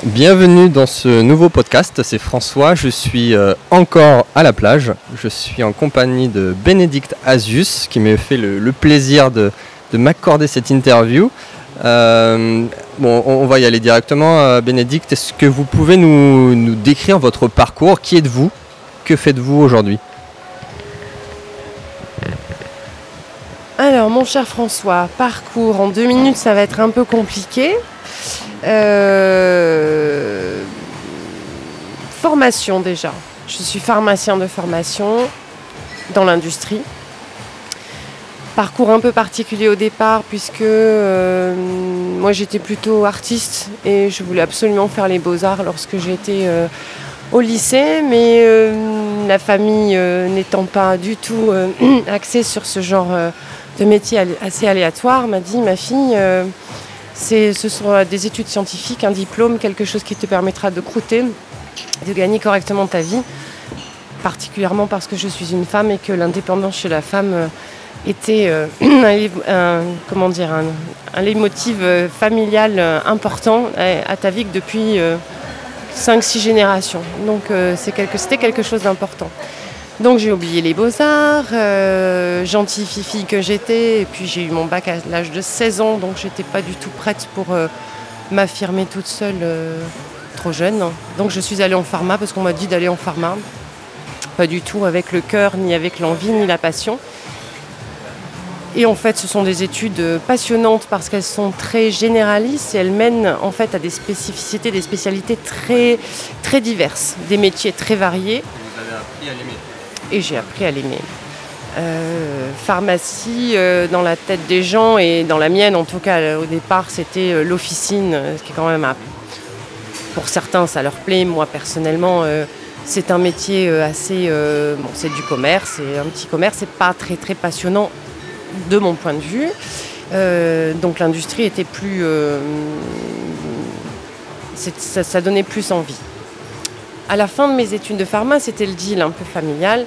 Bienvenue dans ce nouveau podcast, c'est François, je suis euh, encore à la plage, je suis en compagnie de Bénédicte Azius qui m'a fait le, plaisir de, m'accorder cette interview. Euh, bon, on, va y aller directement. Euh, Bénédicte, est-ce que vous pouvez nous, nous décrire votre parcours? Qui êtes-vous? Que faites-vous aujourd'hui? Alors, mon cher François, parcours en deux minutes, ça va être un peu compliqué. Euh, formation déjà. Je suis pharmacien de formation dans l'industrie. Parcours un peu particulier au départ puisque euh, moi j'étais plutôt artiste et je voulais absolument faire les beaux-arts lorsque j'étais euh, au lycée, mais la famille n'étant pas du tout axée sur ce genre de métier assez aléatoire, m'a dit ma fille ce sont des études scientifiques, un diplôme, quelque chose qui te permettra de croûter, de gagner correctement ta vie, particulièrement parce que je suis une femme et que l'indépendance chez la femme euh, était euh, un, comment dire, un, leitmotiv euh, familial important à, ta vie depuis 5-6 générations. Donc c'était quelque chose d'important. Donc j'ai oublié les beaux-arts, euh, gentille fille que j'étais, et puis j'ai eu mon bac à l'âge de 16 ans, donc j'étais pas du tout prête pour euh, m'affirmer toute seule euh, trop jeune. Donc je suis allée en pharma parce qu'on m'a dit d'aller en pharma. Pas du tout avec le cœur, ni avec l'envie, ni la passion. Et en fait, ce sont des études passionnantes parce qu'elles sont très généralistes et elles mènent en fait à des spécificités, des spécialités très, très diverses, des métiers très variés. Vous avez appris à et j'ai appris à l'aimer. Euh, pharmacie euh, dans la tête des gens et dans la mienne en tout cas au départ c'était euh, l'officine ce qui est quand même pour certains ça leur plaît. Moi personnellement c'est un métier assez bon c'est du commerce c'est un petit commerce c'est pas très très passionnant de mon point de vue. Donc l'industrie était plus ça donnait plus envie à la fin de mes études de pharma, c'était le deal un peu familial.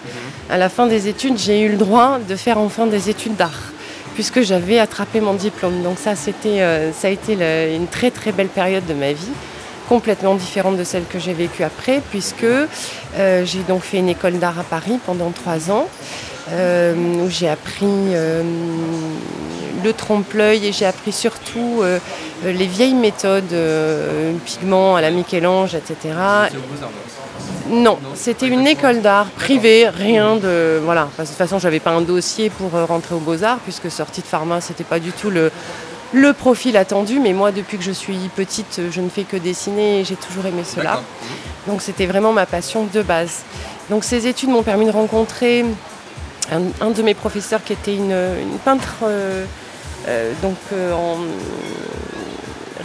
À la fin des études, j'ai eu le droit de faire enfin des études d'art, puisque j'avais attrapé mon diplôme. Donc ça, c'était, euh, ça a été une très très belle période de ma vie, complètement différente de celle que j'ai vécue après, puisque euh, j'ai donc fait une école d'art à Paris pendant trois ans. Euh, où j'ai appris le trompe-l'œil et j'ai appris surtout les vieilles méthodes, pigments à la Michel-Ange, etc. Non, c'était une école d'art privée, rien de. Voilà, de toute façon, j'avais pas un dossier pour euh, rentrer aux Beaux-Arts, puisque sortie de pharma, c'était pas du tout le, le profil attendu. Mais moi, depuis que je suis petite, je ne fais que dessiner et j'ai toujours aimé cela. Donc, c'était vraiment ma passion de base. Donc, ces études m'ont permis de rencontrer un, de mes professeurs qui était une, peintre. Euh, euh, donc en,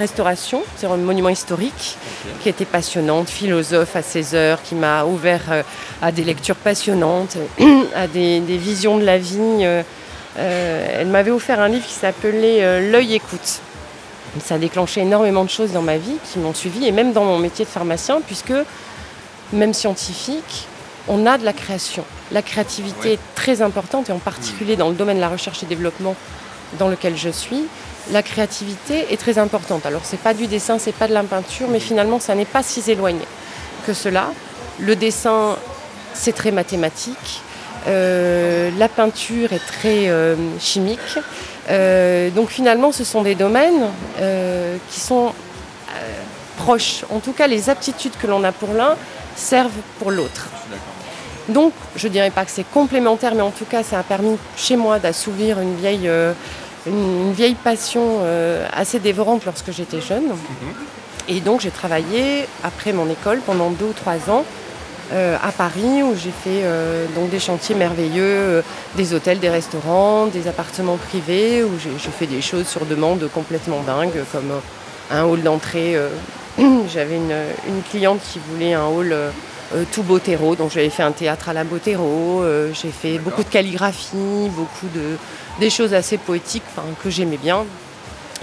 restauration, c'est un monument historique qui était passionnante, philosophe à ses heures, qui m'a ouvert euh, à des lectures passionnantes, à des, visions de la vie. Euh, euh, elle m'avait offert un livre qui s'appelait L'œil écoute. Ça a déclenché énormément de choses dans ma vie qui m'ont suivi et même dans mon métier de pharmacien, puisque même scientifique, on a de la création. La créativité est très importante et en particulier dans le domaine de la recherche et développement dans lequel je suis la créativité est très importante. Alors c'est pas du dessin, c'est pas de la peinture, mais finalement ça n'est pas si éloigné que cela. Le dessin, c'est très mathématique. Euh, la peinture est très euh, chimique. Euh, donc finalement, ce sont des domaines qui sont proches. En tout cas, les aptitudes que l'on a pour l'un servent pour l'autre. Donc, je ne dirais pas que c'est complémentaire, mais en tout cas, ça a permis chez moi d'assouvir une vieille une, vieille passion euh, assez dévorante lorsque j'étais jeune. Mhm. Et donc j'ai travaillé après mon école pendant deux ou trois ans euh, à Paris où j'ai fait euh, donc des chantiers merveilleux, des hôtels, des restaurants, des appartements privés, où j'ai fait des choses sur demande complètement dingues comme un hall d'entrée. J'avais une, une, cliente qui voulait un hall tout Botero, donc j'avais fait un théâtre à la Botero, j'ai fait beaucoup de calligraphie, beaucoup de, des choses assez poétiques que j'aimais bien.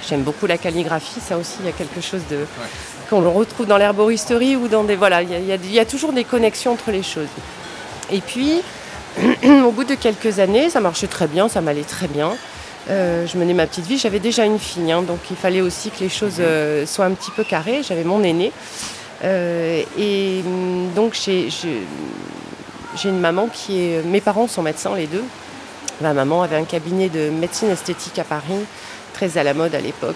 J'aime beaucoup la calligraphie, ça aussi, il y a quelque chose de qu'on le retrouve dans l'herboristerie ou dans des voilà, il y, a, toujours des connexions entre les choses. Et puis, au bout de quelques années, ça marchait très bien, ça m'allait très bien. je menais ma petite vie. J'avais déjà une fille, hein, donc il fallait aussi que les choses soient un petit peu carrées. J'avais mon aîné. Et mm, donc j'ai une maman qui est... Mes parents sont médecins les deux. Ma maman avait un cabinet de médecine esthétique à Paris, très à la mode à l'époque.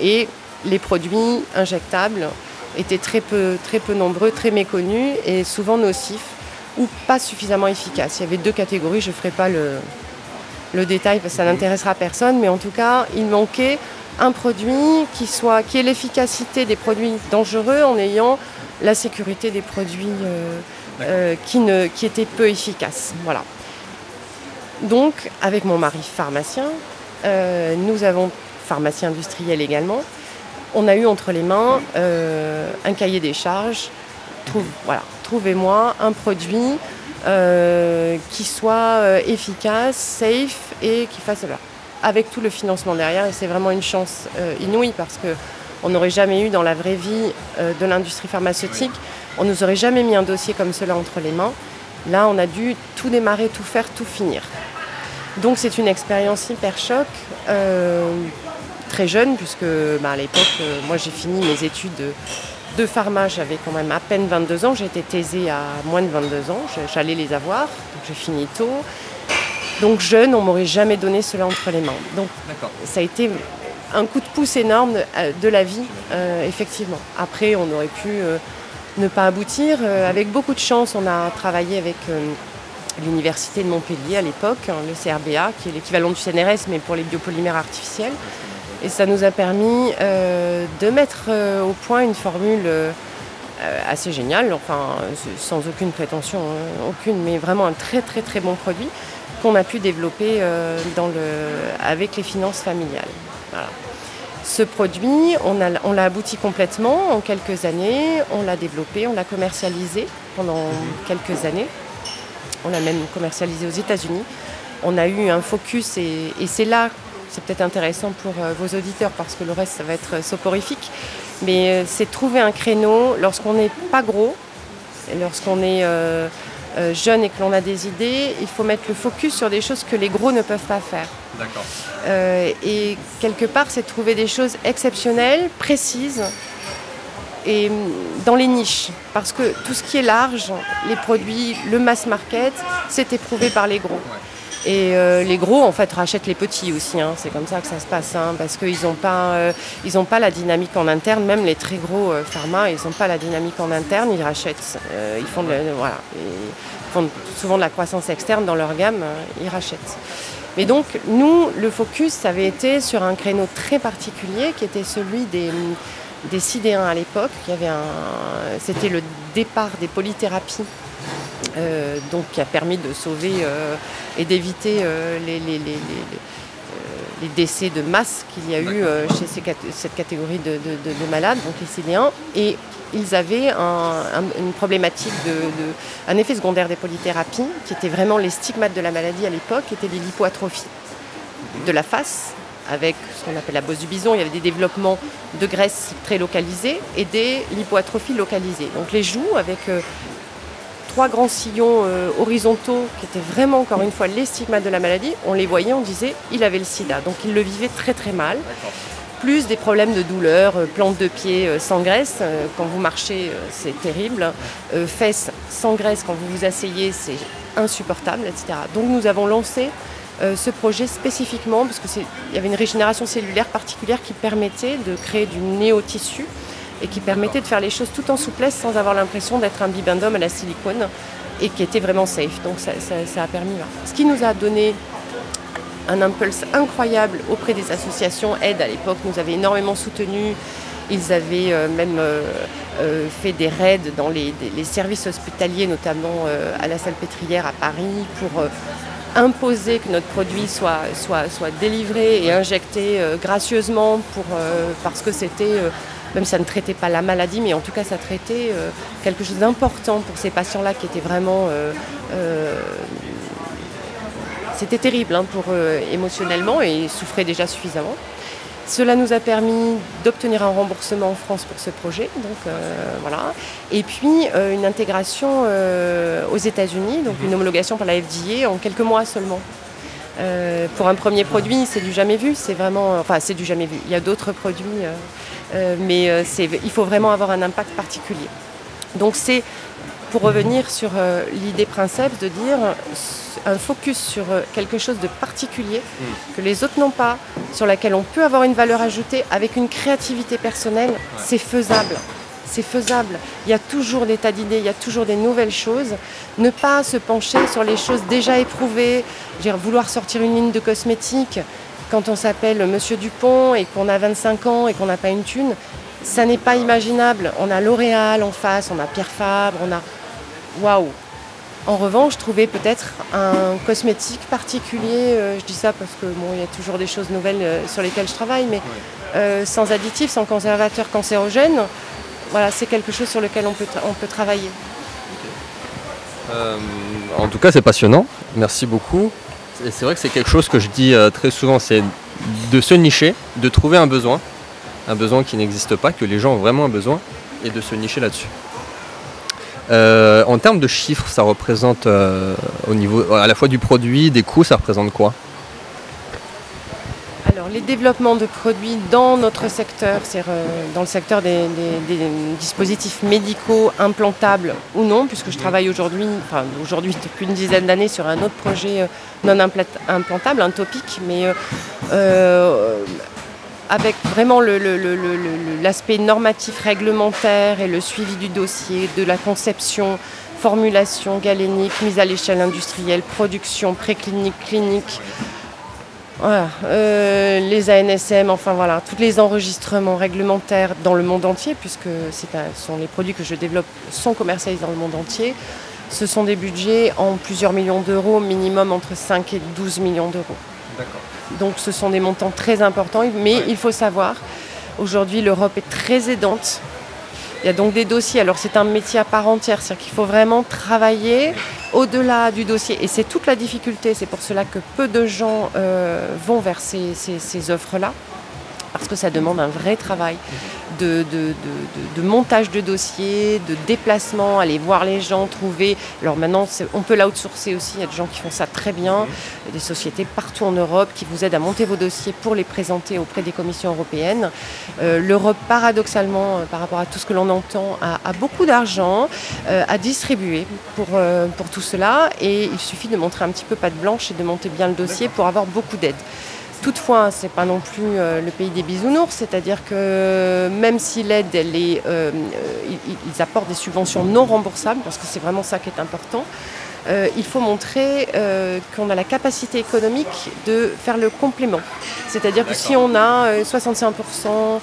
et les produits injectables étaient très peu, très peu nombreux, très méconnus et souvent nocifs ou pas suffisamment efficaces. Il y avait deux catégories, je ne ferai pas le, le détail parce que ça n'intéressera personne, mais en tout cas, il manquait un produit qui, soit, qui ait l'efficacité des produits dangereux en ayant la sécurité des produits euh, euh, qui, ne, qui étaient peu efficaces. Voilà. Donc, avec mon mari pharmacien, euh, nous avons pharmacien industriel également, on a eu entre les mains un cahier des charges. voilà, trouvez-moi un produit euh, qui soit euh, efficace, safe et qui fasse alors, avec tout le financement derrière. Et c'est vraiment une chance inouïe parce que on n'aurait jamais eu dans la vraie vie de l'industrie pharmaceutique, on nous aurait jamais mis un dossier comme cela entre les mains. Là, on a dû tout démarrer, tout faire, tout finir. Donc c'est une expérience hyper choc très jeune, puisque bah, à l'époque, euh, moi j'ai fini mes études de pharma, j'avais quand même à peine 22 ans, été thésée à moins de 22 ans, j'allais les avoir, donc j'ai fini tôt. Donc jeune, on m'aurait jamais donné cela entre les mains. Donc ça a été un coup de pouce énorme de la vie, euh, effectivement. Après, on aurait pu euh, ne pas aboutir. avec beaucoup de chance, on a travaillé avec l'université de Montpellier à l'époque, hein, le CRBA, qui est l'équivalent du CNRS, mais pour les biopolymères artificiels. Et ça nous a permis euh, de mettre euh, au point une formule euh, assez géniale, enfin sans aucune prétention, hein, aucune, mais vraiment un très très très bon produit qu'on a pu développer dans le, avec les finances familiales. Ce produit, on l'a abouti complètement en quelques années, on l'a développé, on l'a commercialisé pendant quelques années. On l'a même commercialisé aux États-Unis. On a eu un focus et, et c'est là c'est peut-être intéressant pour euh, vos auditeurs parce que le reste, ça va être soporifique. Mais euh, c'est trouver un créneau lorsqu'on n'est pas gros, lorsqu'on est euh, jeune et que l'on a des idées, il faut mettre le focus sur des choses que les gros ne peuvent pas faire. D'accord. et quelque part, c'est trouver des choses exceptionnelles, précises, et mm, dans les niches. Parce que tout ce qui est large, les produits, le mass market, c'est éprouvé par les gros. Et euh, les gros, en fait, rachètent les petits aussi. Hein. C'est comme ça que ça se passe, hein, parce qu'ils n'ont pas, euh, pas la dynamique en interne. Même les très gros euh, pharma, ils n'ont pas la dynamique en interne. Ils rachètent. ils font, voilà, ils font souvent de la croissance externe dans leur gamme. ils rachètent. Mais donc, nous, le focus, ça avait été sur un créneau très particulier, qui était celui des des CID1 à l'époque. C'était le départ des polythérapies euh, donc qui a permis de sauver euh, et d'éviter euh, les, décès de masse qu'il y a eu chez cette catégorie de, malades, donc les CD1. Et ils avaient une problématique de, un effet secondaire des polythérapies, qui était vraiment les stigmates de la maladie à l'époque, qui étaient les lipoatrophies de la face, avec ce qu'on appelle la bosse du bison. Il y avait des développements de graisse très localisés et des lipoatrophies localisées. Donc les joues avec trois grands sillons euh, horizontaux qui étaient vraiment, encore une fois, les stigmates de la maladie. On les voyait, on disait, il avait le sida. Donc il le vivait très très mal. Plus des problèmes de douleur, euh, plantes de pied euh, sans graisse, quand vous marchez, c'est terrible. fesses sans graisse, quand vous vous asseyez, c'est insupportable, etc. Donc nous avons lancé ce projet spécifiquement parce qu'il y avait une régénération cellulaire particulière qui permettait de créer du néotissu et qui permettait de faire les choses tout en souplesse sans avoir l'impression d'être un bibendum à la silicone et qui était vraiment safe. Donc ça, a permis. Ce qui nous a donné un impulse incroyable auprès des associations aide à l'époque, nous avait énormément soutenus. Ils avaient euh, même euh, euh, fait des raids dans les, services hospitaliers, notamment à la salle pétrière à Paris, pour imposer que notre produit soit, soit, soit délivré et injecté gracieusement pour, parce que c'était même si ça ne traitait pas la maladie, mais en tout cas ça traitait euh, quelque chose d'important pour ces patients-là qui étaient vraiment... Euh, euh, c'était terrible hein, pour eux émotionnellement et ils souffraient déjà suffisamment. Cela nous a permis d'obtenir un remboursement en France pour ce projet, donc voilà. Et puis une intégration aux États-Unis, donc une homologation par la FDA en quelques mois seulement. pour un premier produit, c'est du jamais vu. C'est vraiment, enfin, c'est du jamais vu. Il y a d'autres produits, mais il faut vraiment avoir un impact particulier. Donc c'est pour revenir sur l'idée principe de dire un focus sur quelque chose de particulier mm. que les autres n'ont pas, sur laquelle on peut avoir une valeur ajoutée avec une créativité personnelle, c'est faisable c'est faisable. Il y a toujours des tas d'idées, il y a toujours des nouvelles choses. Ne pas se pencher sur les choses déjà éprouvées, dire, vouloir sortir une ligne de cosmétiques quand on s'appelle Monsieur Dupont et qu'on a 25 ans et qu'on n'a pas une thune, ça n'est pas imaginable. On a L'Oréal en face, on a Pierre Fabre, on a... Waouh en revanche, trouver peut-être un cosmétique particulier, euh, je dis ça parce que bon, il y a toujours des choses nouvelles euh, sur lesquelles je travaille, mais euh, sans additifs, sans conservateurs cancérogènes, voilà, c'est quelque chose sur lequel on peut, on peut travailler. En tout cas, c'est passionnant. Merci beaucoup. Et c'est vrai que c'est quelque chose que je dis très souvent, c'est de se nicher, de trouver un besoin, un besoin qui n'existe pas, que les gens ont vraiment un besoin, et de se nicher là-dessus. Euh, en termes de chiffres, ça représente au niveau à la fois du produit, des coûts, ça représente quoi? Les développements de produits dans notre secteur, c'est euh, dans le secteur des, dispositifs médicaux implantables ou non, puisque je travaille aujourd'hui, enfin aujourd'hui depuis une dizaine d'années sur un autre projet euh, non implantable, un topic, mais euh, avec vraiment l'aspect normatif réglementaire et le suivi du dossier, de la conception, formulation galénique, mise à l'échelle industrielle, production, préclinique, clinique. Euh, les ANSM, enfin voilà, tous les enregistrements réglementaires dans le monde entier, puisque ce sont les produits que je développe sont commercialisés dans le monde entier. Ce sont des budgets en plusieurs millions d'euros, minimum entre 5 et 12 millions d'euros. Donc ce sont des montants très importants, mais il faut savoir, aujourd'hui l'Europe est très aidante il y a donc des dossiers. Alors c'est un métier à part entière, c'est-à-dire qu'il faut vraiment travailler au-delà du dossier. Et c'est toute la difficulté. C'est pour cela que peu de gens euh, vont vers ces offres-là parce que ça demande un vrai travail de, montage de dossiers, de déplacement, aller voir les gens, trouver. Alors maintenant, on peut l'outsourcer aussi, il y a des gens qui font ça très bien, a des sociétés partout en Europe qui vous aident à monter vos dossiers pour les présenter auprès des commissions européennes. Euh, L'Europe, paradoxalement, euh, par rapport à tout ce que l'on entend, a, beaucoup d'argent euh, à distribuer pour, pour tout cela et il suffit de montrer un petit peu patte blanche et de monter bien le dossier pour avoir beaucoup d'aide. Toutefois, ce n'est pas non plus euh, le pays des bisounours, c'est-à-dire que même si l'aide, euh, ils, apportent des subventions non remboursables, parce que c'est vraiment ça qui est important, euh, il faut montrer qu'on a la capacité économique de faire le complément. C'est-à-dire que si on a 65%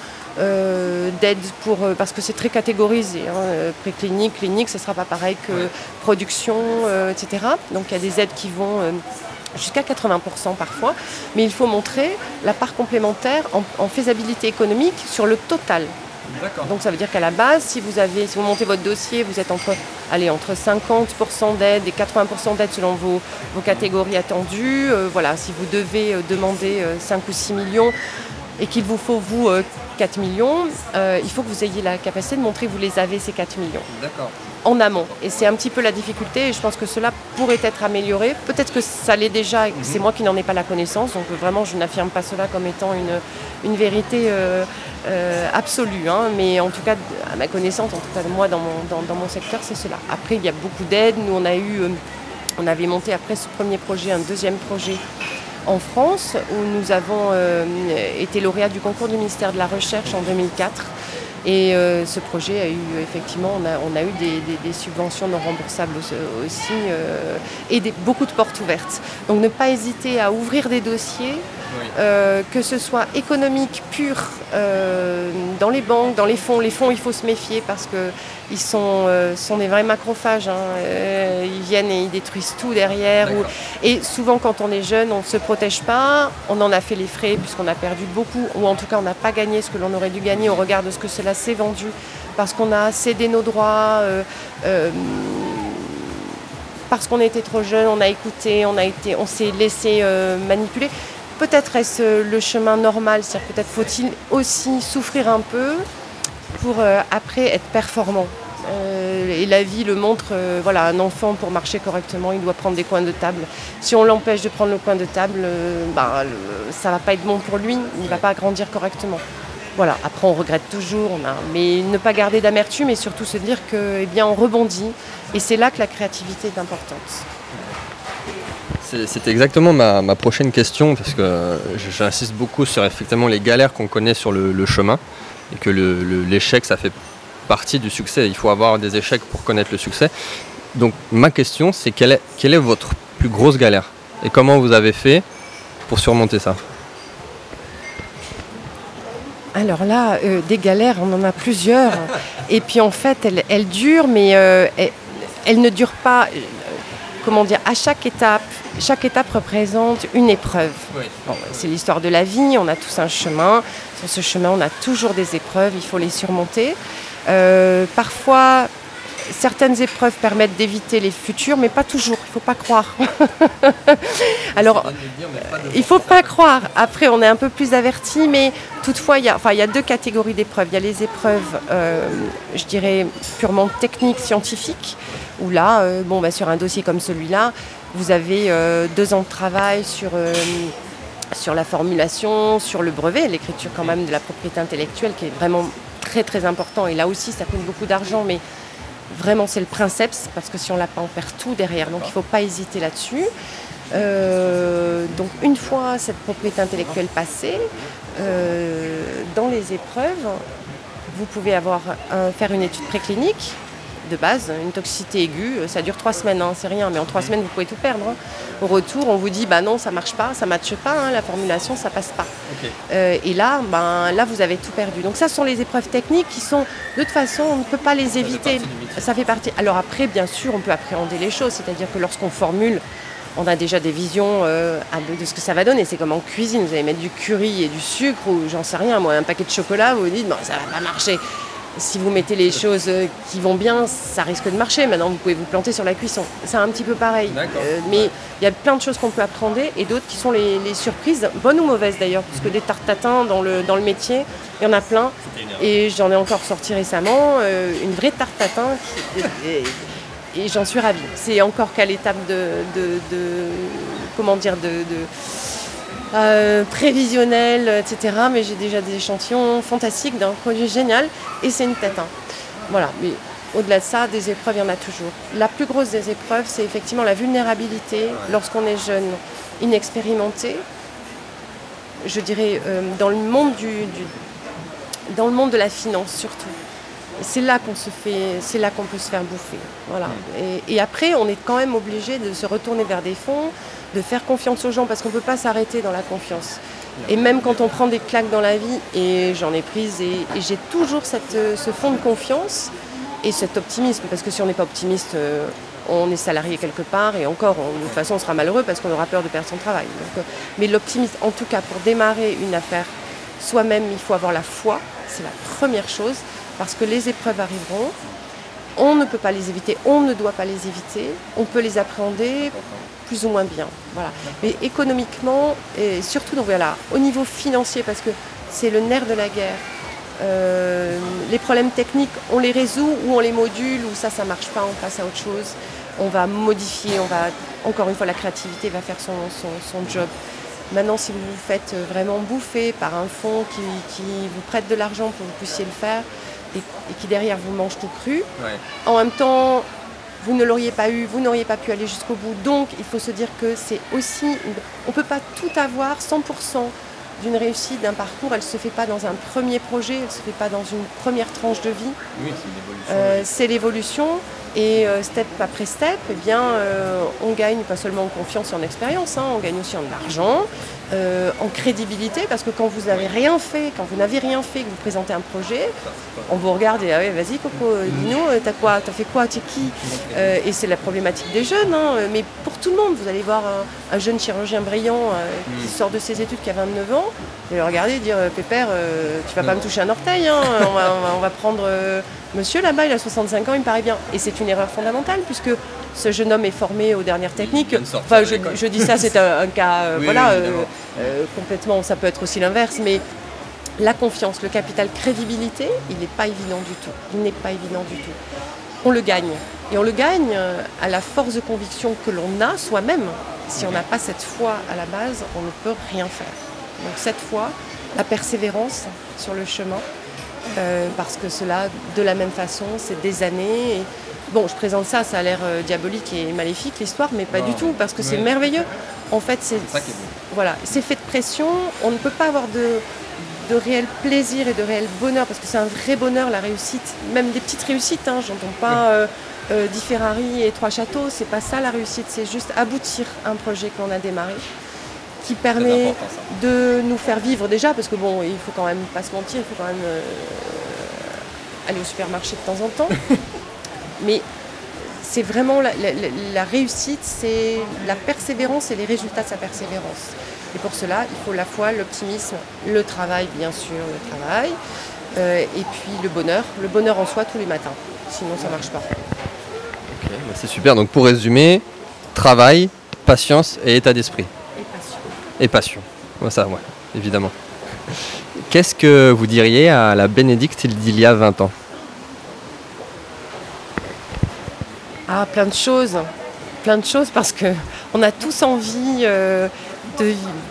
d'aide pour parce que c'est très catégorisé hein, préclinique clinique ce ne sera pas pareil que production etc donc il y a des aides qui vont jusqu'à 80% parfois, mais il faut montrer la part complémentaire en, faisabilité économique sur le total. Donc ça veut dire qu'à la base, si vous avez, si vous montez votre dossier, vous êtes entre, allez, entre 50% d'aide et 80% d'aide selon vos, catégories attendues. Euh, voilà, si vous devez euh, demander 5 euh, ou 6 millions et qu'il vous faut vous 4 millions, il faut que vous ayez la capacité de montrer que vous les avez ces 4 millions. D'accord en amont. Et c'est un petit peu la difficulté et je pense que cela pourrait être amélioré. Peut-être que ça l'est déjà c'est mhm. moi qui n'en ai pas la connaissance. Donc vraiment, je n'affirme pas cela comme étant une, une vérité euh, euh, absolue. Hein. mais en tout cas, à ma connaissance, en tout cas moi dans mon, dans, mon secteur, c'est cela. Après, il y a beaucoup d'aides. Nous, on a eu, euh, on avait monté après ce premier projet un deuxième projet en France où nous avons été lauréats du concours du ministère de la Recherche en 2004 et euh, ce projet a eu effectivement, on a, eu des, subventions non remboursables aussi euh, et beaucoup de portes ouvertes. Donc ne pas hésiter à ouvrir des dossiers, euh, que ce soit économique pur dans les banques, dans les fonds. Les fonds, il faut se méfier parce que ils sont, euh, sont des vrais macrophages. Hein. Euh, ils viennent et ils détruisent tout derrière. Et souvent, quand on est jeune, on ne se protège pas. On en a fait les frais puisqu'on a perdu beaucoup, ou en tout cas, on n'a pas gagné ce que l'on aurait dû gagner. On regarde ce que cela s'est vendu parce qu'on a cédé nos droits. Euh, parce qu'on était trop jeune, on a écouté, on, a été, on s'est laissé manipuler. Peut-être est-ce le chemin normal, c'est-à-dire peut-être faut-il aussi souffrir un peu, pour euh, après être performant. et la vie le montre, voilà, un enfant pour marcher correctement, il doit prendre des coins de table. Si on l'empêche de prendre le coin de table, bah, ça va pas être bon pour lui, il ne va pas grandir correctement. Voilà, après on regrette toujours, mais ne pas garder d'amertume et surtout se dire que, eh rebondit. Et c'est là que la créativité est importante. C'était exactement ma, prochaine question, parce que j'insiste beaucoup sur effectivement les galères qu'on connaît sur le, chemin, et que l'échec, ça fait partie du succès. Il faut avoir des échecs pour connaître le succès. Donc ma question, c'est quelle est, votre plus grosse galère? Et comment vous avez fait pour surmonter ça? Alors là, euh, des galères, on en a plusieurs. Et puis en fait, elles, durent, mais euh, elles, ne durent pas. Euh, comment dire À chaque étape, chaque étape représente une épreuve. c'est l'histoire de la vie. On a tous un chemin. Sur ce chemin, on a toujours des épreuves. Il faut les surmonter. parfois, certaines épreuves permettent d'éviter les futurs, mais pas toujours, il ne faut pas croire. Alors, il ne faut pas croire. Après, on est un peu plus averti, mais toutefois, il y a, enfin, il y a deux catégories d'épreuves. Il y a les épreuves, euh, je dirais, purement techniques, scientifiques, où là, euh, bon, bah, sur un dossier comme celui-là, vous avez euh, deux ans de travail sur sur la formulation, sur le brevet, l'écriture quand même de la propriété intellectuelle qui est vraiment très très important. Et là aussi, ça coûte beaucoup d'argent, mais Vraiment, c'est le princeps, parce que si on l'a pas, on perd tout derrière. Donc, il ne faut pas hésiter là-dessus. Euh, donc, une fois cette propriété intellectuelle passée, euh, dans les épreuves, vous pouvez avoir faire une étude préclinique de base, une toxicité aiguë, ça dure trois semaines, hein, c'est rien, mais en trois semaines vous pouvez tout perdre. Hein. Au retour, on vous dit bah non, ça marche pas, ça matche pas, hein, la formulation, ça passe pas. Euh, et là, ben là vous avez tout perdu. Donc ça ce sont les épreuves techniques qui sont de toute façon on ne peut pas les éviter. Ça fait partie. Alors après, bien sûr, on peut appréhender les choses, c'est-à-dire que lorsqu'on formule on a déjà des visions euh, de ce que ça va donner. C'est comme en cuisine, vous allez mettre du curry et du sucre ou j'en sais rien, moi, un paquet de chocolat, vous vous dites, bon, ça va pas marcher si vous mettez les choses euh, qui vont bien, ça risque de marcher. Maintenant, vous pouvez vous planter sur la cuisson. C'est un petit peu pareil. Euh, mais il y a plein de choses qu'on peut apprendre et d'autres qui sont les, surprises, bonnes ou mauvaises d'ailleurs, parce que des tartes tatin dans le, dans le métier, il y en a plein. Et j'en ai encore sorti récemment, euh, une vraie tarte tatin. et, j'en suis ravie. C'est encore qu'à l'étape de, comment dire, de euh, prévisionnel, etc. Mais j'ai déjà des échantillons fantastiques d'un produit génial et c'est une tête. Hein. Voilà, mais au-delà de ça, des épreuves, il y en a toujours. La plus grosse des épreuves, c'est effectivement la vulnérabilité lorsqu'on est jeune, inexpérimenté. Je dirais euh, dans le monde du, dans le monde de la finance surtout. C'est là qu'on se fait, c'est là qu'on peut se faire bouffer. Voilà. Et, et, après, on est quand même obligé de se retourner vers des fonds, de faire confiance aux gens parce qu'on ne peut pas s'arrêter dans la confiance. Et même quand on prend des claques dans la vie, et j'en ai prise, et, j'ai toujours cette, euh, ce fond de confiance et cet optimisme, parce que si on n'est pas optimiste, euh, on est salarié quelque part, et encore, de toute façon, on sera malheureux parce qu'on aura peur de perdre son travail. Euh, mais l'optimisme, en tout cas, pour démarrer une affaire, soi-même, il faut avoir la foi, c'est la première chose, parce que les épreuves arriveront, on ne peut pas les éviter, on ne doit pas les éviter, on peut les appréhender plus ou moins bien. Voilà. Mais économiquement, et surtout donc, voilà, au niveau financier, parce que c'est le nerf de la guerre, euh, les problèmes techniques, on les résout ou on les module, ou ça, ça marche pas, on passe à autre chose. On va modifier, on va, encore une fois, la créativité va faire son, son, job. Maintenant, si vous vous faites vraiment bouffer par un fonds qui, vous prête de l'argent pour que vous puissiez le faire et, qui derrière vous mange tout cru, en même temps, vous ne l'auriez pas eu, vous n'auriez pas pu aller jusqu'au bout. Donc il faut se dire que c'est aussi, on ne peut pas tout avoir 100% d'une réussite, d'un parcours, elle ne se fait pas dans un premier projet, elle ne se fait pas dans une première tranche de vie. Oui, c'est l'évolution. Et euh, step après step, eh bien, euh, on gagne pas seulement en confiance et en expérience, hein, on gagne aussi en argent, euh, en crédibilité, parce que quand vous n'avez rien fait, quand vous n'avez rien fait, que vous présentez un projet, on vous regarde et ah ouais, vas-y Coco, dis-nous, t'as quoi, t'as fait quoi, t'es qui Et c'est la problématique des jeunes, hein, mais pour tout le monde, vous allez voir un, jeune chirurgien brillant qui mm. sort de ses études, qui a 29 ans, et le regarder et dire Pépère, tu vas pas me toucher un orteil, hein, on, va, prendre Monsieur là-bas, il a 65 ans, il me paraît bien. Et c'est une erreur fondamentale puisque ce jeune homme est formé aux dernières techniques. Enfin, je, dis ça, c'est un, cas, euh, voilà, euh, euh, complètement. Ça peut être aussi l'inverse, mais La confiance, le capital crédibilité, il n'est pas évident du tout. Il n'est pas évident du tout. On le gagne. Et on le gagne à la force de conviction que l'on a soi-même. Si on n'a pas cette foi à la base, on ne peut rien faire. Donc cette foi, la persévérance sur le chemin, euh, parce que cela, de la même façon, c'est des années. bon, je présente ça, ça a l'air euh, diabolique et maléfique l'histoire, mais pas du tout, parce que c'est merveilleux. En fait, c'est voilà, c'est fait de pression. On ne peut pas avoir de, de réel plaisir et de réel bonheur, parce que c'est un vrai bonheur la réussite, même des petites réussites. Hein, J'entends pas euh, euh, dix Ferrari et trois châteaux, c'est pas ça la réussite, c'est juste aboutir un projet qu'on a démarré qui permet de nous faire vivre déjà, parce que bon, il faut quand même pas se mentir, il faut quand même euh, aller au supermarché de temps en temps. Mais c'est vraiment la, la réussite, c'est la persévérance et les résultats de sa persévérance. Et pour cela, il faut la foi, l'optimisme, le travail, bien sûr, le travail, euh, et puis le bonheur. Le bonheur en soi tous les matins. Sinon, ça ne marche pas. Bah, c'est super. Donc, pour résumer, travail, patience et état d'esprit. Et passion. Ça, ouais, évidemment. Qu'est-ce que vous diriez à la Bénédicte d'il y a 20 ans? Ah, plein de choses. Plein de choses parce qu'on a tous envie euh,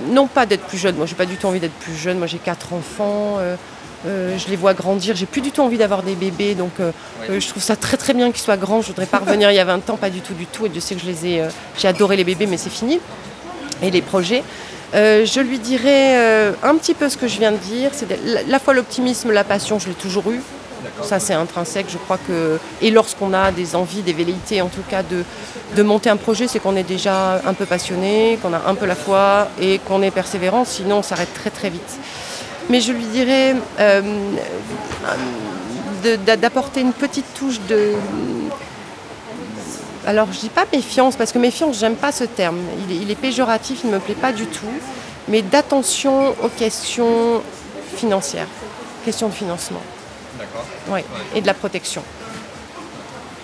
non pas d'être plus jeune. Moi, j'ai pas du tout envie d'être plus jeune. Moi, j'ai quatre enfants. Euh, euh, je les vois grandir. J'ai plus du tout envie d'avoir des bébés. Donc, euh, je trouve ça très très bien qu'ils soient grands. Je voudrais pas revenir il y a 20 ans, pas du tout, du tout. Et Dieu sait que je les ai. j'ai adoré les bébés, mais c'est fini. Et les projets. Je lui dirais un petit peu ce que je viens de dire. C'est la fois l'optimisme, la passion, je l'ai toujours eu. Ça, c'est intrinsèque. Je crois que. Et lorsqu'on a des envies, des velléités, en tout cas, de, de monter un projet, c'est qu'on est déjà un peu passionné, qu'on a un peu la foi et qu'on est persévérant. Sinon, on s'arrête très, très vite. Mais je lui dirais euh, d'apporter une petite touche de. Alors, je dis pas méfiance, parce que méfiance, j'aime pas ce terme. Il est, il est péjoratif, il ne me plaît pas du tout. Mais d'attention aux questions financières, questions de financement. Oui, et de la protection.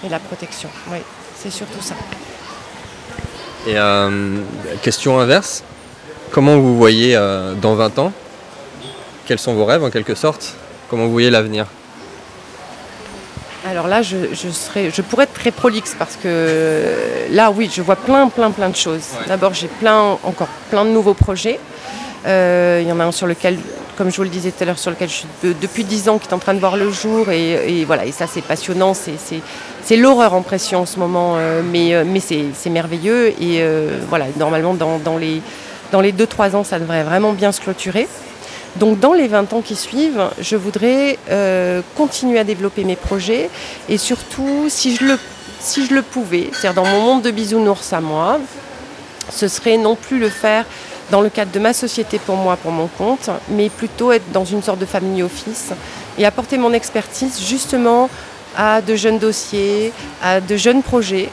Et la protection, oui, c'est surtout ça. Et euh, question inverse, comment vous voyez euh, dans 20 ans? Quels sont vos rêves en quelque sorte? Comment vous voyez l'avenir? Alors là, je, serais, je pourrais être très prolixe parce que là, oui, je vois plein, plein, plein de choses. D'abord, j'ai plein, encore plein de nouveaux projets. Euh, il y en a un sur lequel comme je vous le disais tout à l'heure, sur lequel je suis depuis 10 ans, qui est en train de voir le jour. Et, voilà, et ça, c'est passionnant. C'est l'horreur en pression en ce moment, euh, mais, euh, mais c'est merveilleux. Et euh, voilà, normalement, dans, dans les, dans les 2-3 ans, ça devrait vraiment bien se clôturer. Donc dans les 20 ans qui suivent, je voudrais continuer à développer mes projets et surtout, si je le, pouvais, c'est-à-dire dans mon monde de bisounours à moi, ce serait non plus le faire dans le cadre de ma société pour moi, pour mon compte, mais plutôt être dans une sorte de famille office et apporter mon expertise justement à de jeunes dossiers, à de jeunes projets,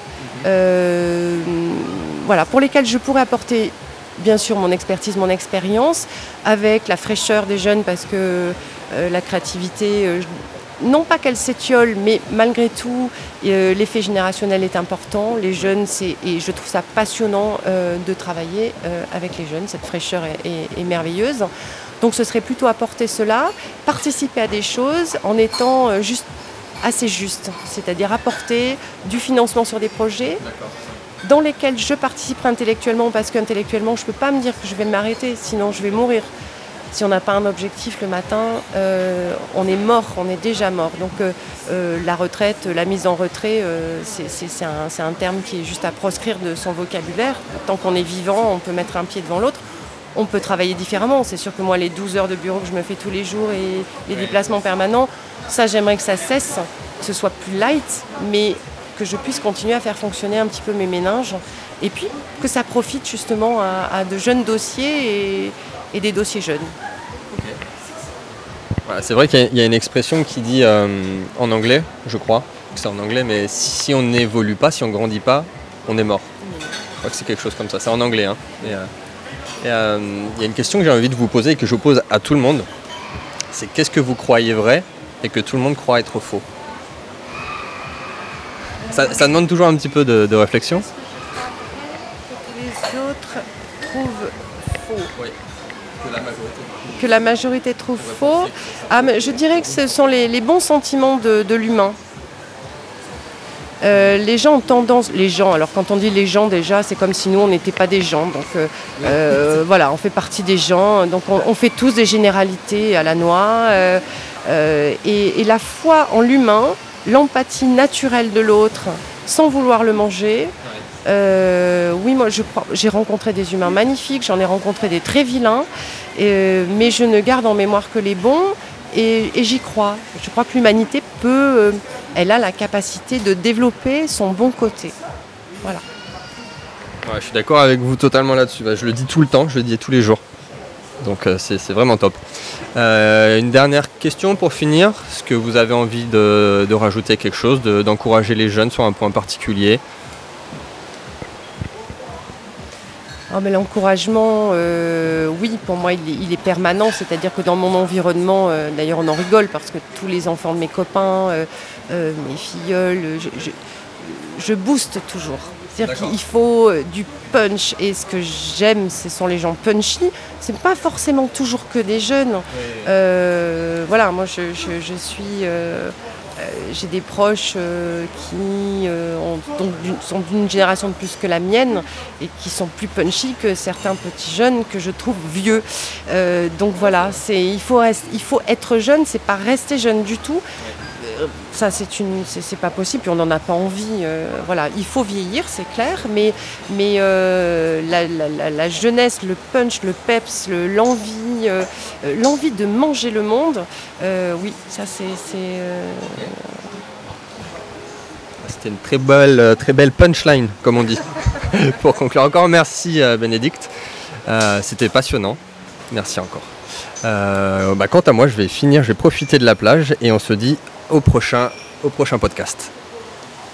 euh, pour lesquels je pourrais apporter bien sûr mon expertise, mon expérience, avec la fraîcheur des jeunes parce que euh, la créativité, euh, non pas qu'elle s'étiole, mais malgré tout, euh, l'effet générationnel est important. Les jeunes, c'est, et je trouve ça passionnant de travailler avec les jeunes. Cette fraîcheur est, merveilleuse. Donc ce serait plutôt apporter cela, participer à des choses en étant juste assez juste, c'est-à-dire apporter du financement sur des projets dans lesquels je participerai intellectuellement parce qu'intellectuellement je ne peux pas me dire que je vais m'arrêter, sinon je vais mourir si on n'a pas un objectif le matin, euh, on est mort, on est déjà mort. Donc euh, euh, la retraite, la mise en retrait, c'est un, terme qui est juste à proscrire de son vocabulaire. Tant qu'on est vivant, on peut mettre un pied devant l'autre. On peut travailler différemment. C'est sûr que moi, les 12 heures de bureau que je me fais tous les jours et les déplacements permanents, ça, j'aimerais que ça cesse, que ce soit plus light, mais que je puisse continuer à faire fonctionner un petit peu mes méninges. Et puis que ça profite justement à, de jeunes dossiers et, et des dossiers jeunes. c'est vrai qu'il y, a une expression qui dit euh, en anglais, je crois, c'est en anglais, mais si on n'évolue pas, si on ne grandit pas, on est mort. Je crois que c'est quelque chose comme ça. C'est en anglais. Hein. Euh, euh, il y a une question que j'ai envie de vous poser et que je pose à tout le monde. C'est qu'est-ce que vous croyez vrai et que tout le monde croit être faux? Ça, demande toujours un petit peu de, de réflexion. Que les autres trouvent faux. que la majorité trouve faux. Ah, mais je dirais que ce sont les, bons sentiments de, l'humain. Euh, les gens ont tendance, les gens, alors quand on dit les gens déjà, c'est comme si nous on n'était pas des gens, donc euh, euh, voilà, on fait partie des gens, donc on, fait tous des généralités à la noix, et, la foi en l'humain, l'empathie naturelle de l'autre, sans vouloir le manger. oui, moi j'ai rencontré des humains magnifiques, j'en ai rencontré des très vilains, euh, mais je ne garde en mémoire que les bons et, j'y crois. Je crois que l'humanité peut, euh, elle a la capacité de développer son bon côté. Voilà. je suis d'accord avec vous totalement là-dessus. Bah, je le dis tout le temps, je le dis tous les jours. Donc euh, c'est vraiment top. une dernière question pour finir. Est-ce que vous avez envie de, rajouter quelque chose, d'encourager les jeunes sur un point particulier? Ah, l'encouragement, euh, oui, pour moi, il est, permanent. C'est-à-dire que dans mon environnement, euh, d'ailleurs, on en rigole parce que tous les enfants de mes copains, euh, mes filleuls, je, booste toujours. C'est-à-dire qu'il faut du punch. Et ce que j'aime, ce sont les gens punchy. C'est pas forcément toujours que des jeunes. voilà, moi, je suis euh, j'ai des proches euh, qui euh, sont d'une génération de plus que la mienne et qui sont plus punchy que certains petits jeunes que je trouve vieux. donc voilà, il faut, il faut être jeune, c'est pas rester jeune du tout ça c'est une c'est pas possible on n'en a pas envie euh, voilà. Il faut vieillir c'est clair mais mais euh, la, jeunesse le punch le peps l'envie euh, l'envie de manger le monde oui ça c'est c'était une très belle très belle punchline comme on dit. Pour conclure encore merci Bénédicte. C'était passionnant. Merci encore. Bah, quant à moi je vais finir je vais profiter de la plage et on se dit au prochain, podcast.